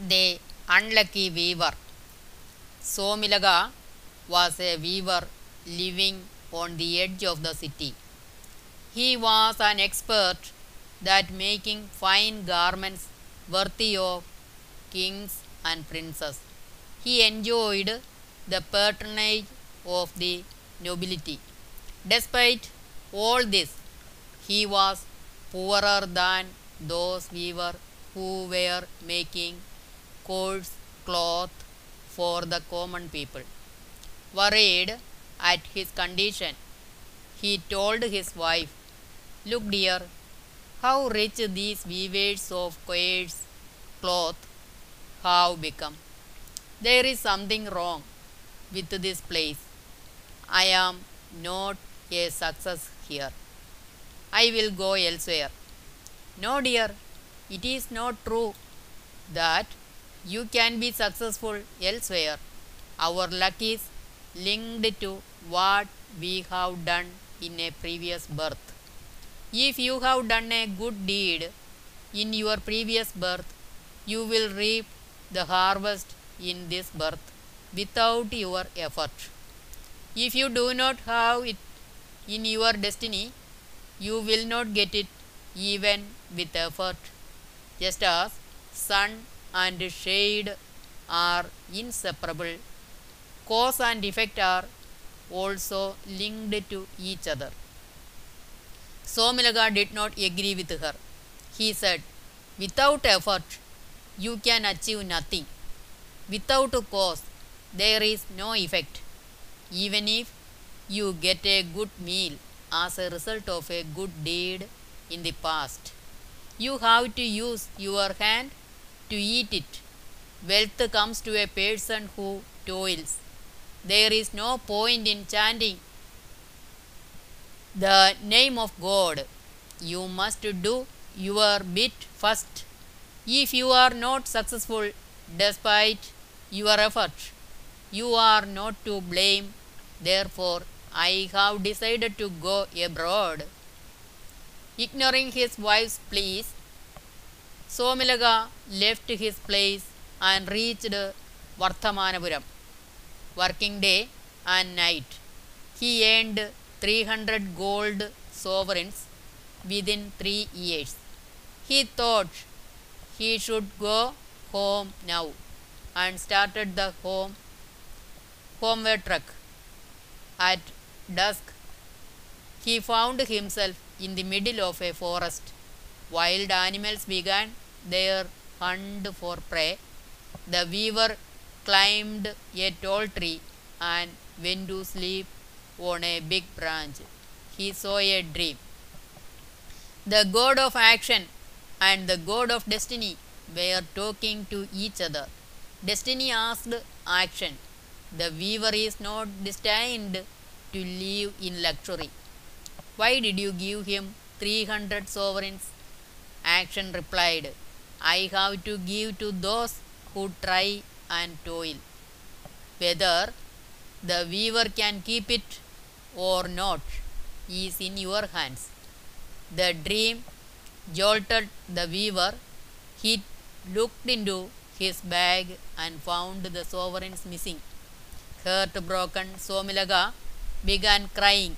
The Unlucky Weaver Somilaga was a weaver living on the edge of the city. He was an expert at making fine garments worthy of kings and princes. He enjoyed the patronage of the nobility. Despite all this, he was poorer than those weavers who were making coarse cloth for the common people. Worried at his condition, he told his wife, Look, dear, how rich these weavers of coarse cloth have become. There is something wrong with this place. I am not a success here. I will go elsewhere. No, dear, it is not true that you can be successful elsewhere. Our luck is linked to what we have done in a previous birth. If you have done a good deed in your previous birth, you will reap the harvest in this birth without your effort. If you do not have it in your destiny, you will not get it even with effort. Just as sun and shade are inseparable, cause and effect are also linked to each other. Somilaga did not agree with her. He said, Without effort, you can achieve nothing. Without a cause, there is no effect. Even if you get a good meal as a result of a good deed in the past, you have to use your hand to eat it. Wealth comes to a person who toils. There is no point in chanting the name of God. You must do your bit first. If you are not successful despite your effort, you are not to blame. Therefore, I have decided to go abroad. Ignoring his wife's pleas, Somilaga left his place and reached Vardhamanapuram. Working day and night, he earned 300 gold sovereigns within three years. He thought he should go home now and started the home homeward trek. At dusk, he found himself in the middle of a forest. Wild animals began their hunt for prey. The weaver climbed a tall tree and went to sleep on a big branch. He saw a dream. The god of action and the god of destiny were talking to each other. Destiny asked action. The weaver is not destined to live in luxury. Why did you give him 300 sovereigns? Action replied, I have to give to those who try and toil. Whether the weaver can keep it or not is in your hands. The dream jolted the weaver. He looked into his bag and found the sovereigns missing. Heartbroken, Somilaga began crying,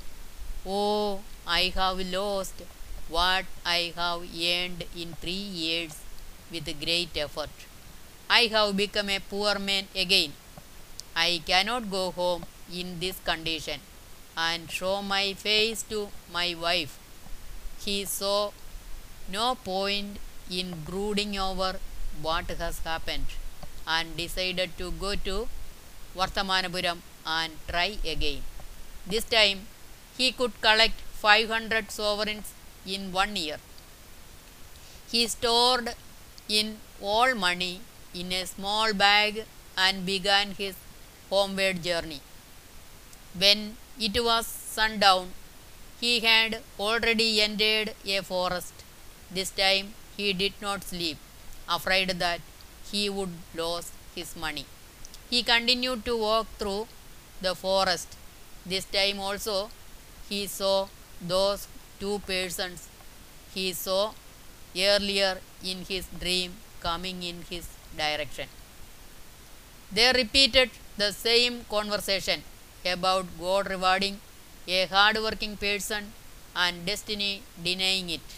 Oh, I have lost what I have earned in three years with great effort. I have become a poor man again. I cannot go home in this condition and show my face to my wife. He saw no point in brooding over what has happened and decided to go to Vardhamanapuram and try again. This time he could collect 500 sovereigns in one year. He stored in all money in a small bag and began his homeward journey. When it was sundown, he had already entered a forest. This time he did not sleep, afraid that he would lose his money. He continued to walk through the forest. This time also he saw those two persons he saw earlier in his dream coming in his direction. They repeated the same conversation about God rewarding a hard-working person and destiny denying it.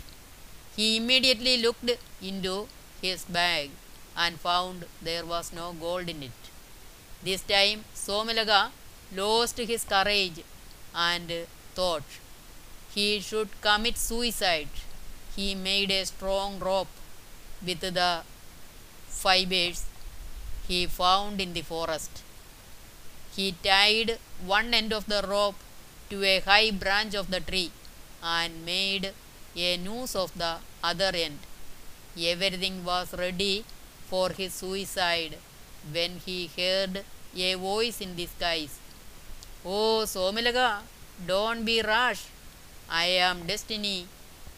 He immediately looked into his bag and found there was no gold in it. This time Somalaga lost his courage and thought he should commit suicide. He made a strong rope with the fibers he found in the forest. He tied one end of the rope to a high branch of the tree and made a noose of the other end. Everything was ready for his suicide when he heard a voice in the skies. Oh, Somalaga, don't be rash. I am Destiny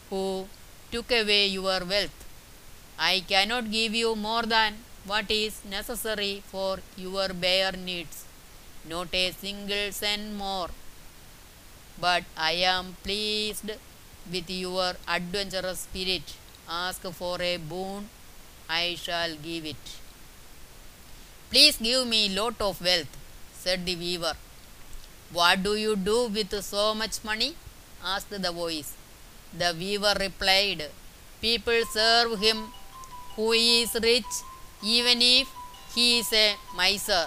who took away your wealth. I cannot give you more than what is necessary for your bare needs, not a single cent more. But I am pleased with your adventurous spirit. Ask for a boon, I shall give it. Please give me lot of wealth, said the weaver. What do you do with so much money? Asked the voice. The weaver replied, People serve him who is rich, even if he is a miser.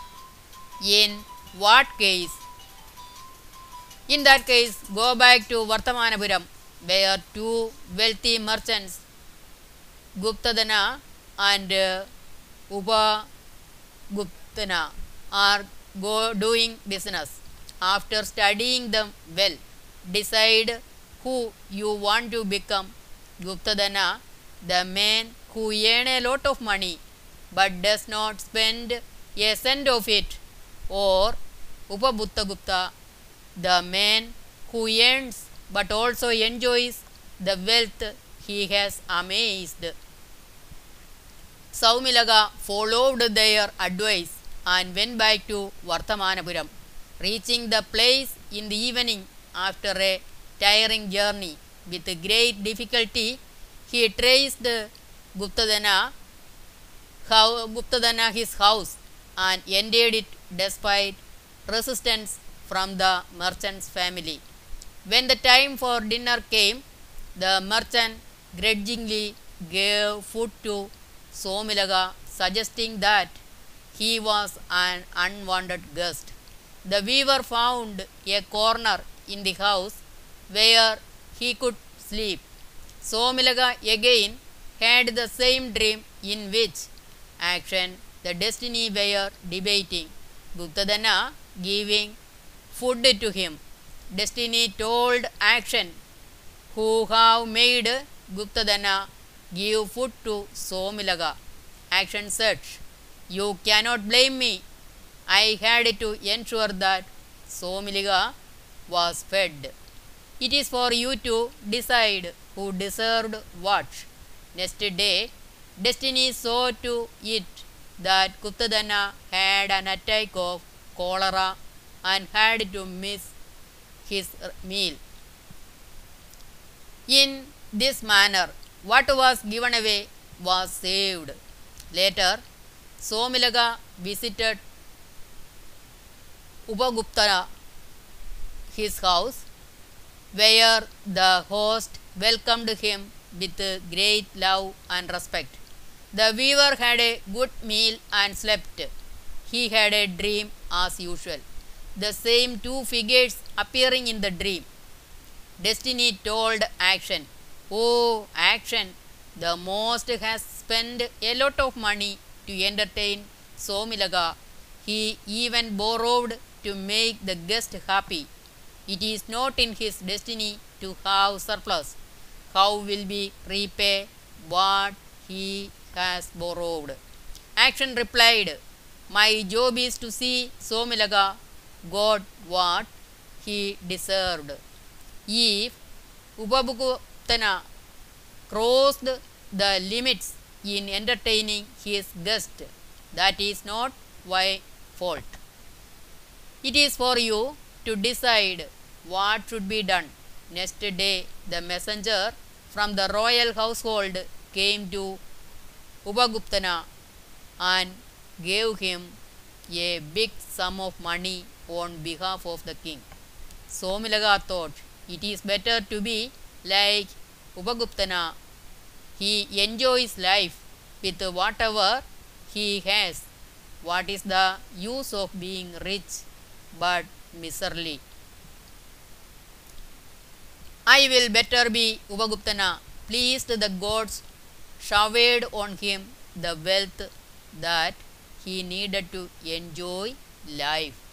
In what case? In that case, go back to Vardhamanapuram, where two wealthy merchants, Guptadana and uh, Upa Guptana, are go doing business. After studying them well, decide who you want to become. Guptadana, the man who earns a lot of money but does not spend a cent of it, or Upabhuttagupta, the man who earns but also enjoys the wealth he has amassed. Saumilaga followed their advice and went back to Vardhamanapuram. Reaching the place in the evening after a tiring journey with great difficulty, he traced Guptadana, how, Guptadana his house and entered it despite resistance from the merchant's family. When the time for dinner came, the merchant grudgingly gave food to Somilaga, suggesting that he was an unwanted guest. The weaver found a corner in the house where he could sleep. Somilaga again had the same dream in which action the destiny were debating. Guptadana giving food to him. Destiny told action who have made Guptadana give food to Somilaga. Action said, You cannot blame me. I had to ensure that Somilaga was fed. It is for you to decide who deserved what. Next day, Destiny saw to it that Guptadana had an attack of cholera and had to miss his meal. In this manner, what was given away was saved. Later, Somilaga visited Upagupta, his house, where the host welcomed him with great love and respect. The weaver had a good meal and slept. He had a dream as usual. The same two figures appearing in the dream. Destiny told action, Oh, action, the most has spent a lot of money to entertain Somilaga. He even borrowed to make the guest happy. It is not in his destiny to have surplus. How will we repay what he has borrowed? Action replied, My job is to see Somilaga got what he deserved. If Upabhuktana crossed the limits in entertaining his guest, that is not my fault. It is for you to decide what should be done. Next day, the messenger from the royal household came to Upaguptana and gave him a big sum of money on behalf of the king. Somilaka thought it is better to be like Upaguptana. He enjoys life with whatever he has. What is the use of being rich but miserly? I will better be Upaguptana. Pleased the gods showered on him the wealth that he needed to enjoy life.